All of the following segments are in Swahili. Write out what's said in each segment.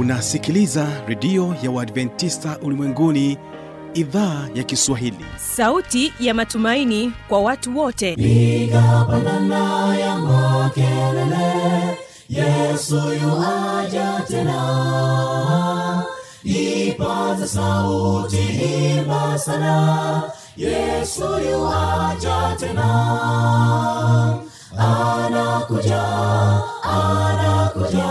unasikiliza redio ya uadventista ulimwenguni idhaa ya kiswahili. Sauti ya matumaini kwa watu wote. Piga pandana ya makelele yesu yuaja tena. Ipata sauti himba sana yesu yuaja tena. Anakuja anakuja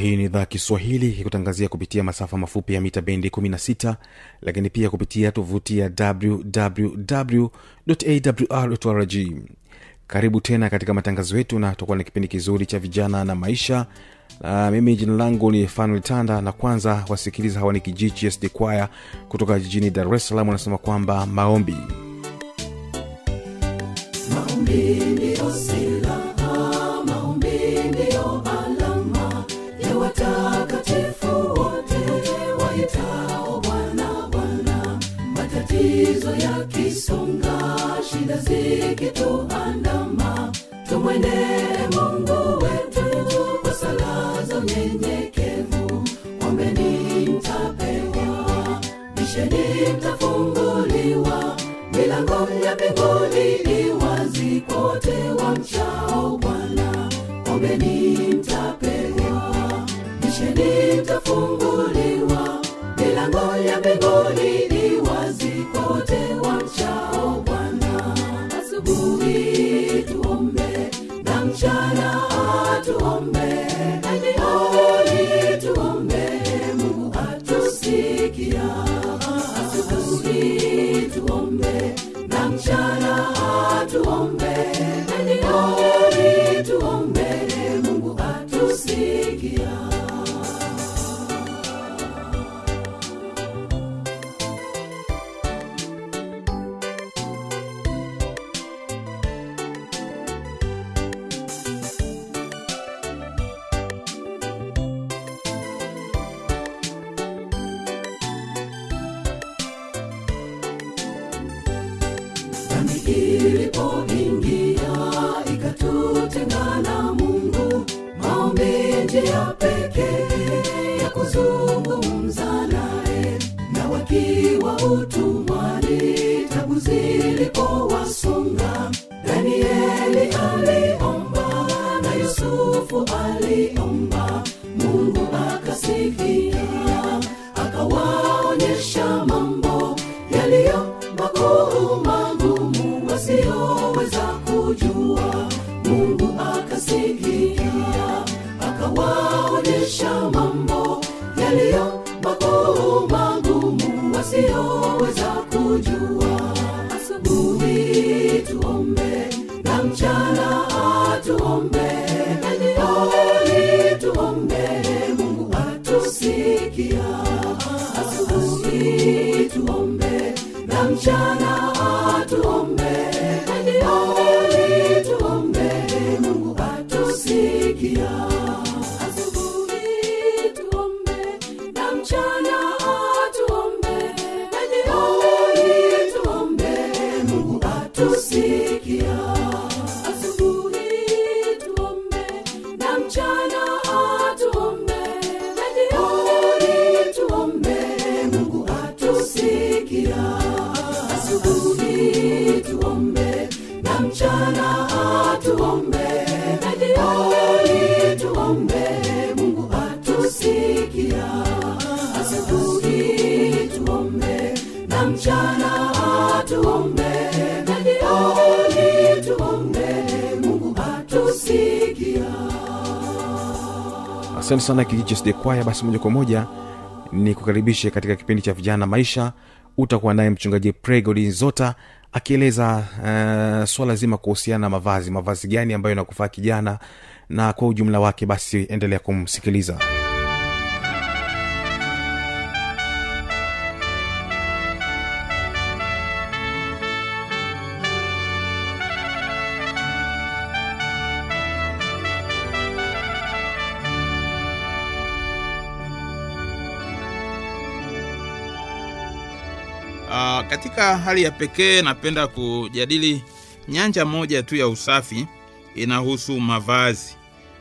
hii ni idhaa kiswahili ikutangazia kupitia masafa mafupi ya mita bendi 16 lakini pia kupitia tovuti ya wwwawrrg karibu tena katika matangazo yetu na tutakuwa na kipindi kizuri cha vijana na maisha. Na mimi jina langu ni fanuel na kwanza wasikiliza hawa ni kijiji sd kwaya kutoka jijini dar es salaam wanasema kwamba maombi. Maombi ndiyo shida zikituandama tumwendee mungu makuu magumu wasiyoweza kujua. Asubuhi tuombe na mchana tuombe. Na jioni tuombe mungu atusikia. Asubuhi tuombe na mchana asante sana kijiji sd kwaya. Basi moja kwa moja ni kukaribishe katika kipindi cha vijana maisha. Utakuwa naye mchungaji pregodinzota akieleza uh, swala zima kuhusiana na mavazi. Mavazi gani ambayo inakufaa kijana? Na kwa ujumla wake basi endelea kumsikiliza katika hali ya pekee napenda kujadili nyanja moja tu ya usafi, inahusu mavazi.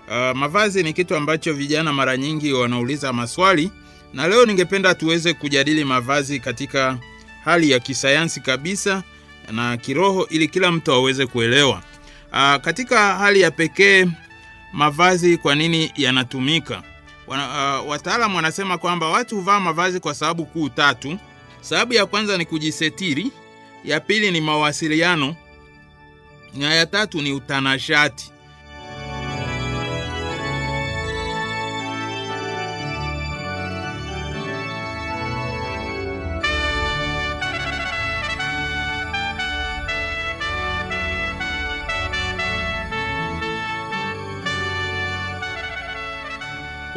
Uh, mavazi ni kitu ambacho vijana mara nyingi wanauliza maswali, na leo ningependa tuweze kujadili mavazi katika hali ya kisayansi kabisa na kiroho, ili kila mtu aweze kuelewa. Uh, katika hali ya pekee mavazi kwa nini yanatumika? Wana, uh, wataalamu wanasema kwamba watu huvaa mavazi kwa sababu kuu tatu. Sababu ya kwanza ni kujisetiri, ya pili ni mawasiliano, na ya tatu ni utanashati.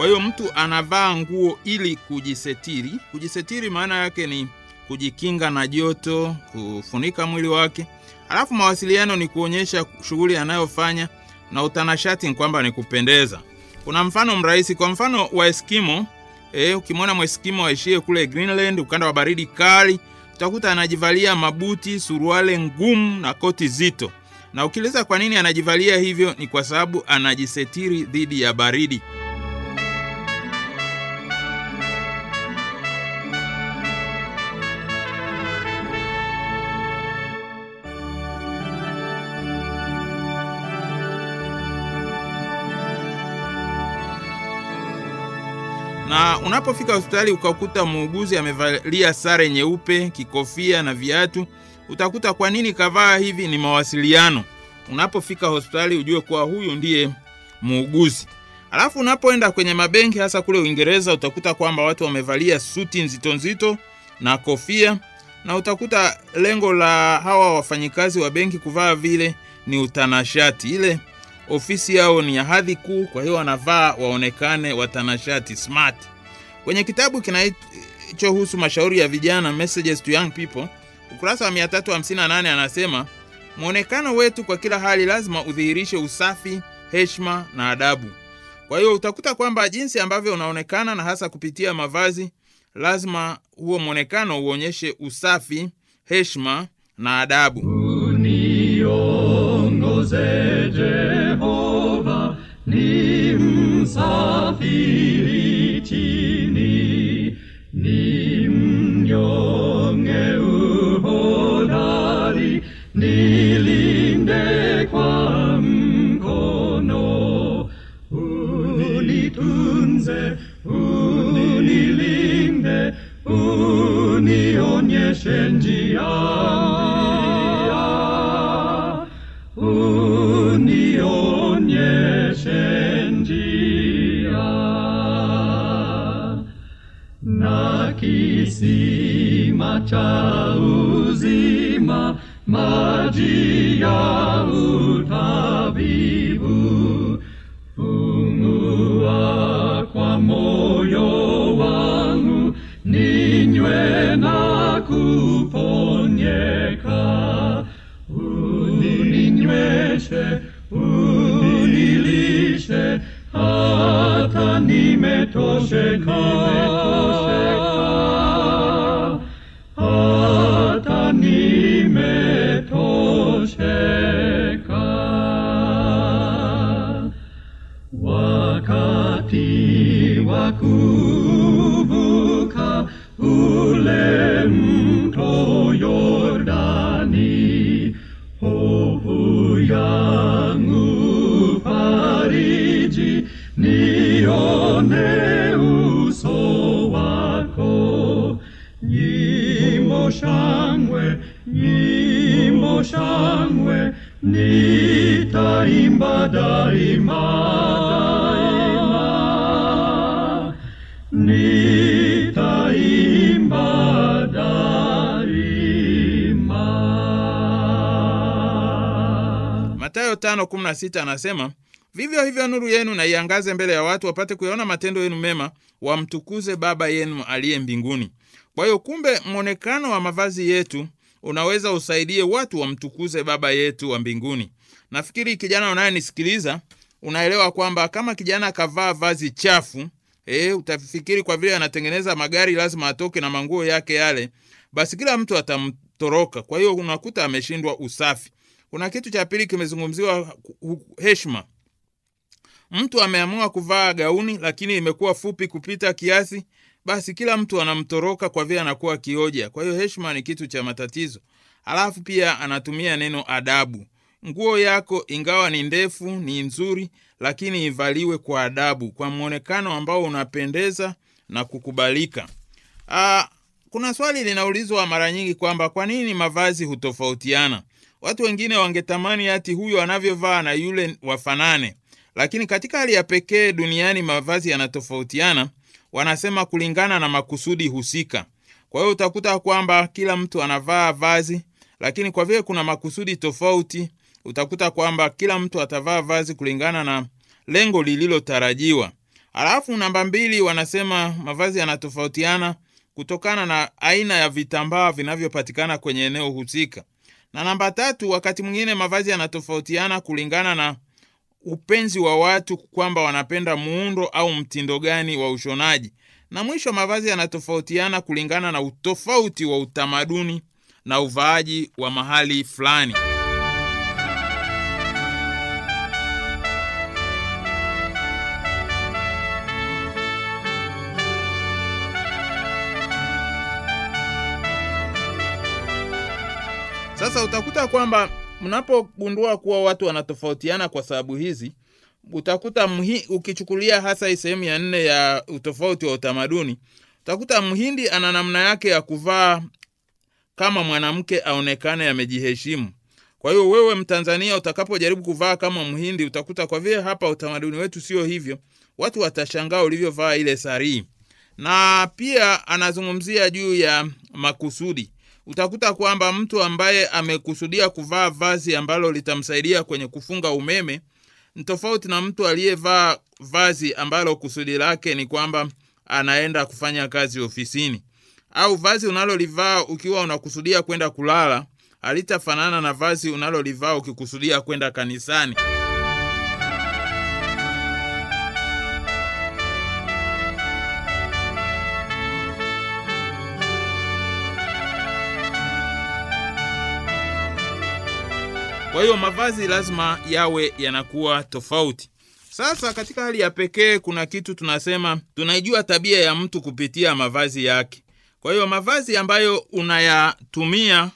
Kwa hiyo mtu anavaa nguo ili kujisetiri. Kujisetiri maana yake ni kujikinga na joto, kufunika mwili wake. Alafu mawasiliano ni kuonyesha shughuli anayofanya, na utanashati ni kwamba ni kupendeza. Kuna mfano mrahisi, kwa mfano wa Eskimo. E, ukimwona mweskimo aishie kule Greenland, ukanda wa baridi kali, utakuta anajivalia mabuti, suruale ngumu na koti zito. Na ukiuliza kwa nini anajivalia hivyo, ni kwa sababu anajisetiri dhidi ya baridi. Unapofika hospitali ukakuta muuguzi amevalia sare nyeupe, kikofia na viatu, utakuta kwa nini kavaa hivi? Ni mawasiliano. Unapofika hospitali ujue kuwa huyu ndiye muuguzi. Alafu unapoenda kwenye mabenki, hasa kule Uingereza, utakuta kwamba watu wamevalia suti nzito nzito na kofia, na utakuta lengo la hawa wafanyikazi wa benki kuvaa vile ni utanashati. Ile ofisi yao ni ya hadhi kuu, kwa hiyo wanavaa waonekane watanashati, smart. Kwenye kitabu kinachohusu mashauri ya vijana, Messages to Young People, ukurasa wa 358 anasema mwonekano wetu kwa kila hali lazima udhihirishe usafi, heshima na adabu. Kwa hiyo utakuta kwamba jinsi ambavyo unaonekana na hasa kupitia mavazi, lazima huo mwonekano uonyeshe usafi, heshima na adabu. Uniongoze Jehova, ni msafiri 주여 σατανή με το σεκά. Σατανή με το σεκά. Βακάτι βακούβουκα ουλέμου. Nione uso wako. Nyimbo shangwe, nyimbo shangwe, nitaimba daima, daima. Nitaimba daima. Matayo 5:16 anasema vivyo hivyo nuru yenu na iangaze mbele ya watu, wapate kuyaona matendo yenu mema, wamtukuze Baba yenu aliye mbinguni. Kwa hiyo, kumbe mwonekano wa mavazi yetu unaweza usaidie watu wamtukuze Baba yetu wa mbinguni. Nafikiri kijana unayenisikiliza unaelewa kwamba kama kijana akavaa vazi chafu e, utafikiri kwa vile anatengeneza magari lazima atoke na manguo yake yale. basi kila mtu atamtoroka. Kwa hiyo unakuta ameshindwa usafi. Kuna kitu cha pili kimezungumziwa, heshima. Mtu ameamua kuvaa gauni lakini imekuwa fupi kupita kiasi, basi kila mtu anamtoroka kwa vile anakuwa kioja. Kwa hiyo heshima ni kitu cha matatizo. Alafu pia anatumia neno adabu. Nguo yako ingawa ni ndefu, ni nzuri, lakini ivaliwe kwa adabu, kwa mwonekano ambao unapendeza na kukubalika. Aa, kuna swali linaulizwa mara nyingi kwamba kwa nini mavazi hutofautiana. Watu wengine wangetamani hati huyo anavyovaa na yule wafanane, lakini katika hali ya pekee duniani mavazi yanatofautiana, wanasema kulingana na makusudi husika. Kwa hiyo utakuta kwamba kila mtu anavaa vazi, lakini kwa vile kuna makusudi tofauti, utakuta kwamba kila mtu atavaa vazi kulingana na lengo lililotarajiwa. Alafu namba mbili, wanasema mavazi yanatofautiana kutokana na aina ya vitambaa vinavyopatikana kwenye eneo husika. Na namba tatu, wakati mwingine mavazi yanatofautiana kulingana na upenzi wa watu kwamba wanapenda muundo au mtindo gani wa ushonaji. Na mwisho, mavazi yanatofautiana kulingana na utofauti wa utamaduni na uvaaji wa mahali fulani. Sasa utakuta kwamba mnapogundua kuwa watu wanatofautiana kwa sababu hizi, utakuta mhi, ukichukulia hasa hii sehemu ya nne ya utofauti wa utamaduni, utakuta mhindi ana namna yake ya kuvaa kama mwanamke aonekane amejiheshimu. Kwa hiyo wewe Mtanzania utakapojaribu kuvaa kama mhindi, utakuta kwa vile hapa utamaduni wetu sio hivyo, watu watashangaa ulivyovaa ile sarii. Na pia anazungumzia juu ya makusudi utakuta kwamba mtu ambaye amekusudia kuvaa vazi ambalo litamsaidia kwenye kufunga umeme ni tofauti na mtu aliyevaa vazi ambalo kusudi lake ni kwamba anaenda kufanya kazi ofisini, au vazi unalolivaa ukiwa unakusudia kwenda kulala halitafanana na vazi unalolivaa ukikusudia kwenda kanisani. Kwa hiyo mavazi lazima yawe yanakuwa tofauti. Sasa katika hali ya pekee, kuna kitu tunasema tunaijua tabia ya mtu kupitia mavazi yake. Kwa hiyo mavazi ambayo unayatumia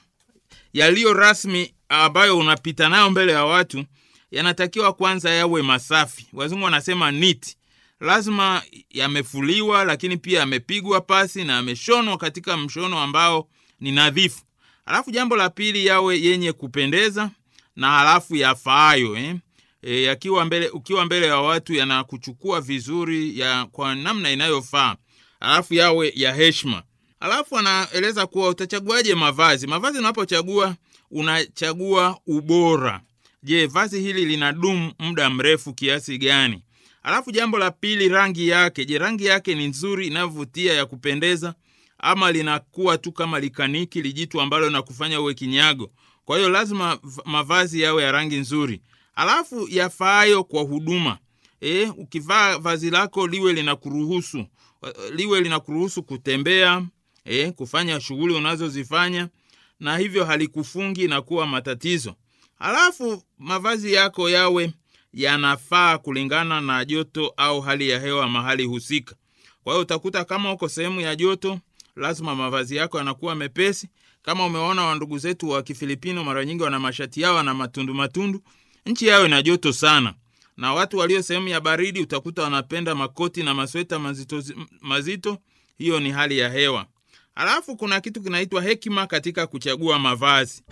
yaliyo rasmi, ambayo unapita nayo mbele ya watu, yanatakiwa kwanza yawe masafi. Wazungu wanasema neat. Lazima yamefuliwa, lakini pia yamepigwa pasi na yameshonwa katika mshono ambao ni nadhifu. Alafu jambo la pili, yawe yenye kupendeza na halafu yafaayo eh? E, yakiwa mbele, ukiwa mbele ya watu yanakuchukua vizuri ya kwa namna inayofaa, halafu yawe ya heshima. Halafu anaeleza kuwa utachaguaje mavazi. Mavazi unapochagua unachagua ubora. Je, vazi hili linadumu muda mrefu kiasi gani? Halafu jambo la pili, rangi yake. Je, rangi yake ni nzuri inayovutia ya kupendeza, ama linakuwa tu kama likaniki lijitu ambalo nakufanya uwe kinyago? Kwa hiyo lazima mavazi yawe ya rangi nzuri, alafu yafaayo kwa huduma. E, ukivaa vazi lako liwe linakuruhusu liwe linakuruhusu kutembea, e, kufanya shughuli unazozifanya na hivyo halikufungi na kuwa matatizo. Alafu mavazi yako yawe yanafaa kulingana na joto au hali ya hewa mahali husika. Kwa hiyo utakuta kama uko sehemu ya joto, lazima mavazi yako yanakuwa mepesi kama umeona wandugu zetu wa Kifilipino mara nyingi wana mashati yao na matundu matundu, nchi yao ina joto sana. Na watu walio sehemu ya baridi utakuta wanapenda makoti na masweta mazito mazito. Hiyo ni hali ya hewa. Alafu kuna kitu kinaitwa hekima katika kuchagua mavazi.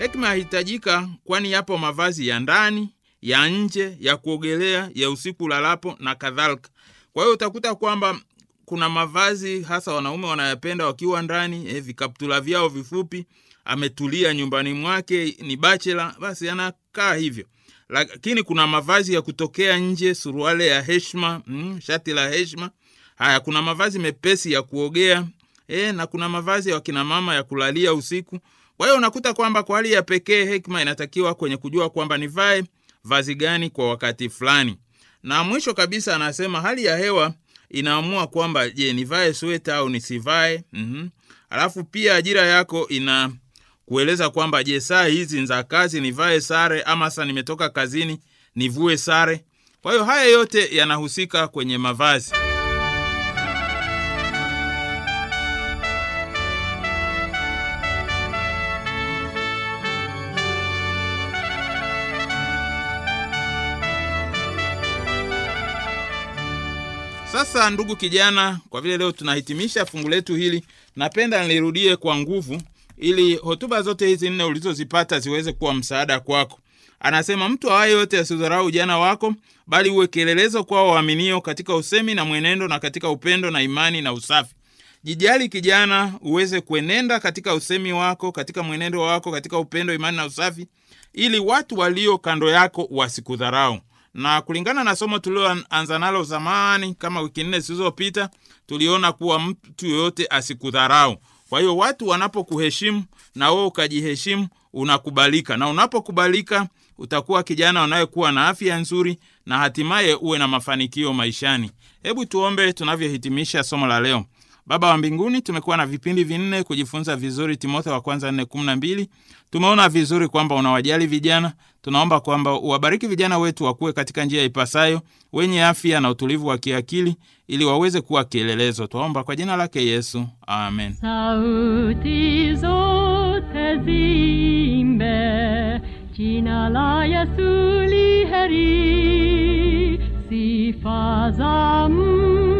Hekima yahitajika, kwani yapo mavazi ya ndani, ya nje, ya kuogelea, ya usiku lalapo na kadhalika. Kwa hiyo utakuta kwamba kuna mavazi hasa wanaume wanayapenda wakiwa ndani, eh, vikaptula vyao vifupi, ametulia nyumbani mwake, ni bachela, basi anakaa hivyo. Lakini kuna mavazi ya kutokea nje, suruale ya heshima, mm, shati la heshima. Haya, kuna mavazi mepesi ya kuogea e, na kuna mavazi ya wakina mama ya kulalia usiku. Kwa hiyo unakuta kwamba kwa hali ya pekee hekima inatakiwa kwenye kujua kwamba nivae vazi gani kwa wakati fulani. Na mwisho kabisa anasema hali ya hewa inaamua kwamba je, nivae sweta au nisivae. mm-hmm. Alafu pia ajira yako ina kueleza kwamba je, saa hizi za kazi nivae sare ama saa nimetoka kazini nivue sare. Kwa hiyo haya yote yanahusika kwenye mavazi. Sasa ndugu kijana, kwa vile leo tunahitimisha fungu letu hili, napenda nirudie kwa nguvu ili hotuba zote hizi nne ulizozipata ziweze kuwa msaada kwako. Anasema mtu awaye yote asidharau ujana wako, bali uwe kielelezo kwao waaminio katika usemi na mwenendo na katika upendo na imani na usafi. Jijali kijana, uweze kuenenda katika usemi wako, katika mwenendo wako, katika upendo, imani na usafi, ili watu walio kando yako wasikudharau na kulingana na somo tulioanza nalo zamani kama wiki nne zilizopita, tuliona kuwa mtu yoyote asikudharau. Kwa hiyo watu wanapokuheshimu na wewe ukajiheshimu, unakubalika, na unapokubalika utakuwa kijana unayekuwa na afya nzuri na hatimaye uwe na mafanikio maishani. Hebu tuombe tunavyohitimisha somo la leo. Baba wa mbinguni, tumekuwa na vipindi vinne kujifunza vizuri Timotheo wa kwanza nne kumi na mbili. Tumeona vizuri kwamba unawajali vijana. Tunaomba kwamba uwabariki vijana wetu wakuwe katika njia ipasayo, wenye afya na utulivu wa kiakili, ili waweze kuwa kielelezo. Twaomba kwa jina lake Yesu, amen. Sauti zote zimbe, jina la Yesu liheri. Sifa za mfalme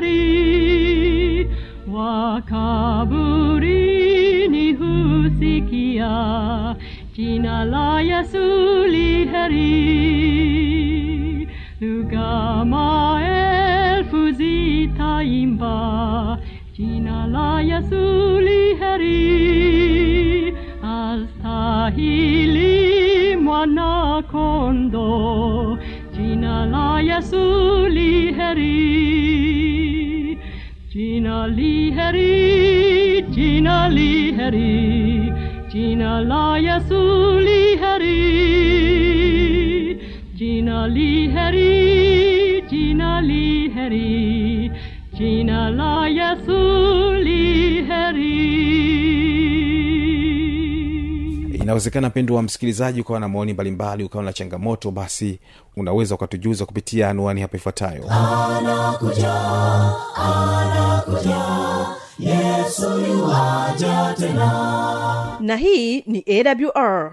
li heri. Jina li heri, jina li heri, jina la Yesu li heri. Sauti yake ni tamu, jina la Yesu li heri. Wakaburini husikia, jina la Yesu li heri. Lugha maelfu zitaimba, jina la Yesu li heri. Astahili mwana kondo, jina la Yesu li heri. Jina li heri, jina li heri, jina la Yesu li heri. Jina li heri, jina li inawezekana mpendo wa msikilizaji ukawa na maoni mbalimbali ukawa na changamoto basi unaweza ukatujuza kupitia anuani hapa ifuatayo. Na hii ni awr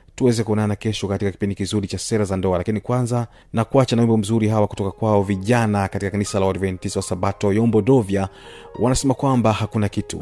tuweze kuonana kesho katika kipindi kizuri cha sera za ndoa. Lakini kwanza na kuacha na wimbo mzuri hawa kutoka kwao vijana katika kanisa la uadventista wa sabato yombo dovya. Wanasema kwamba hakuna kitu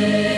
Yeah.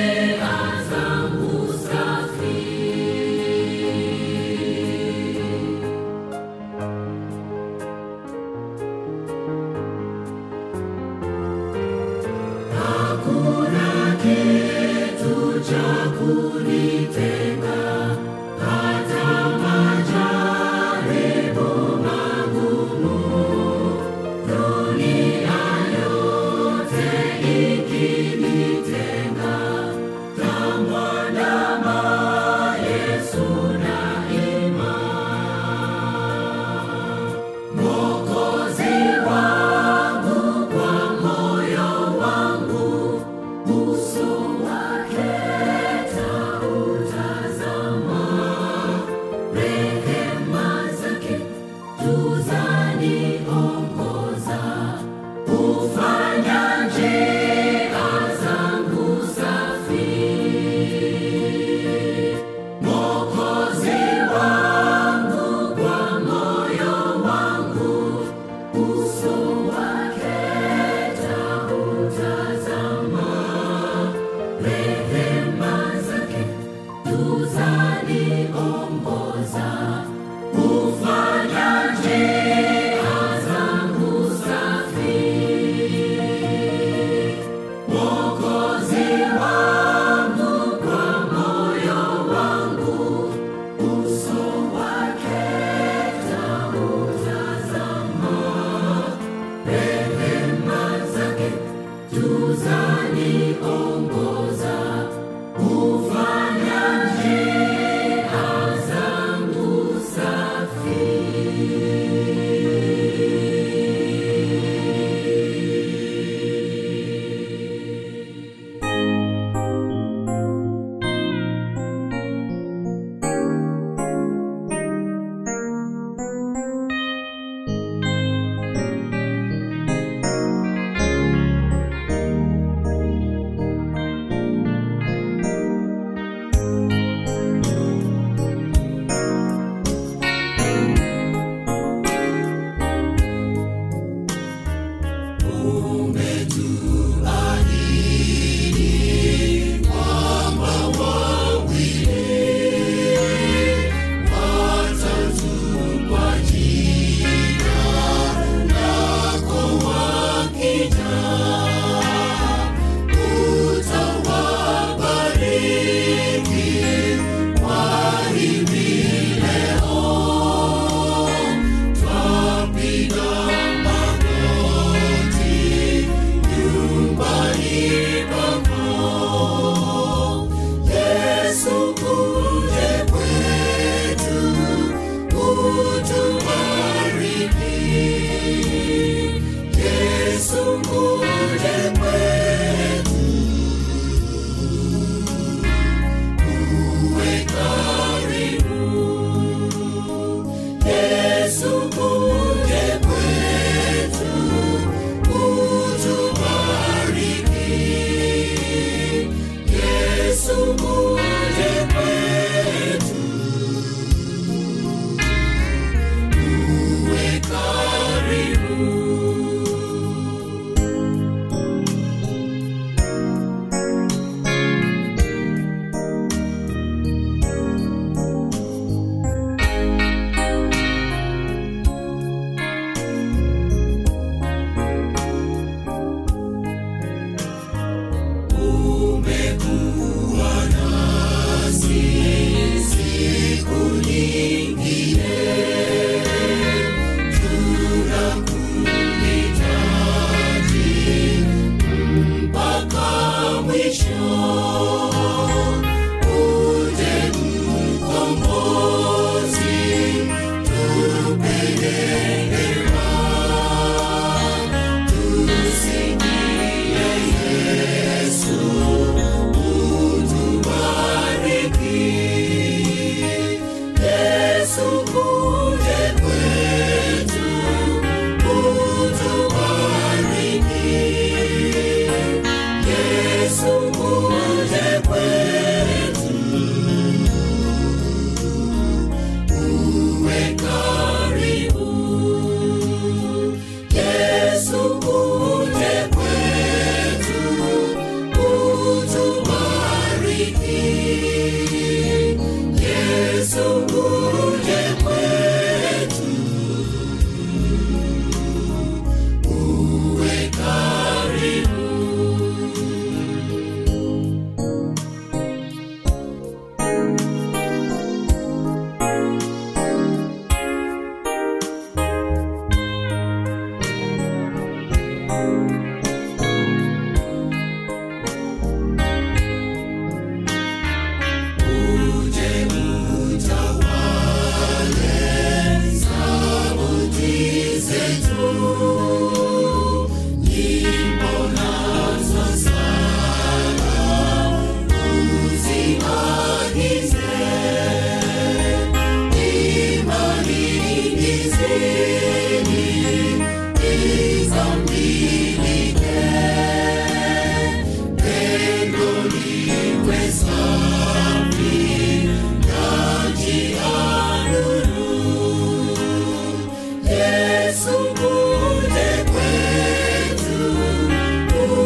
nosso mundo.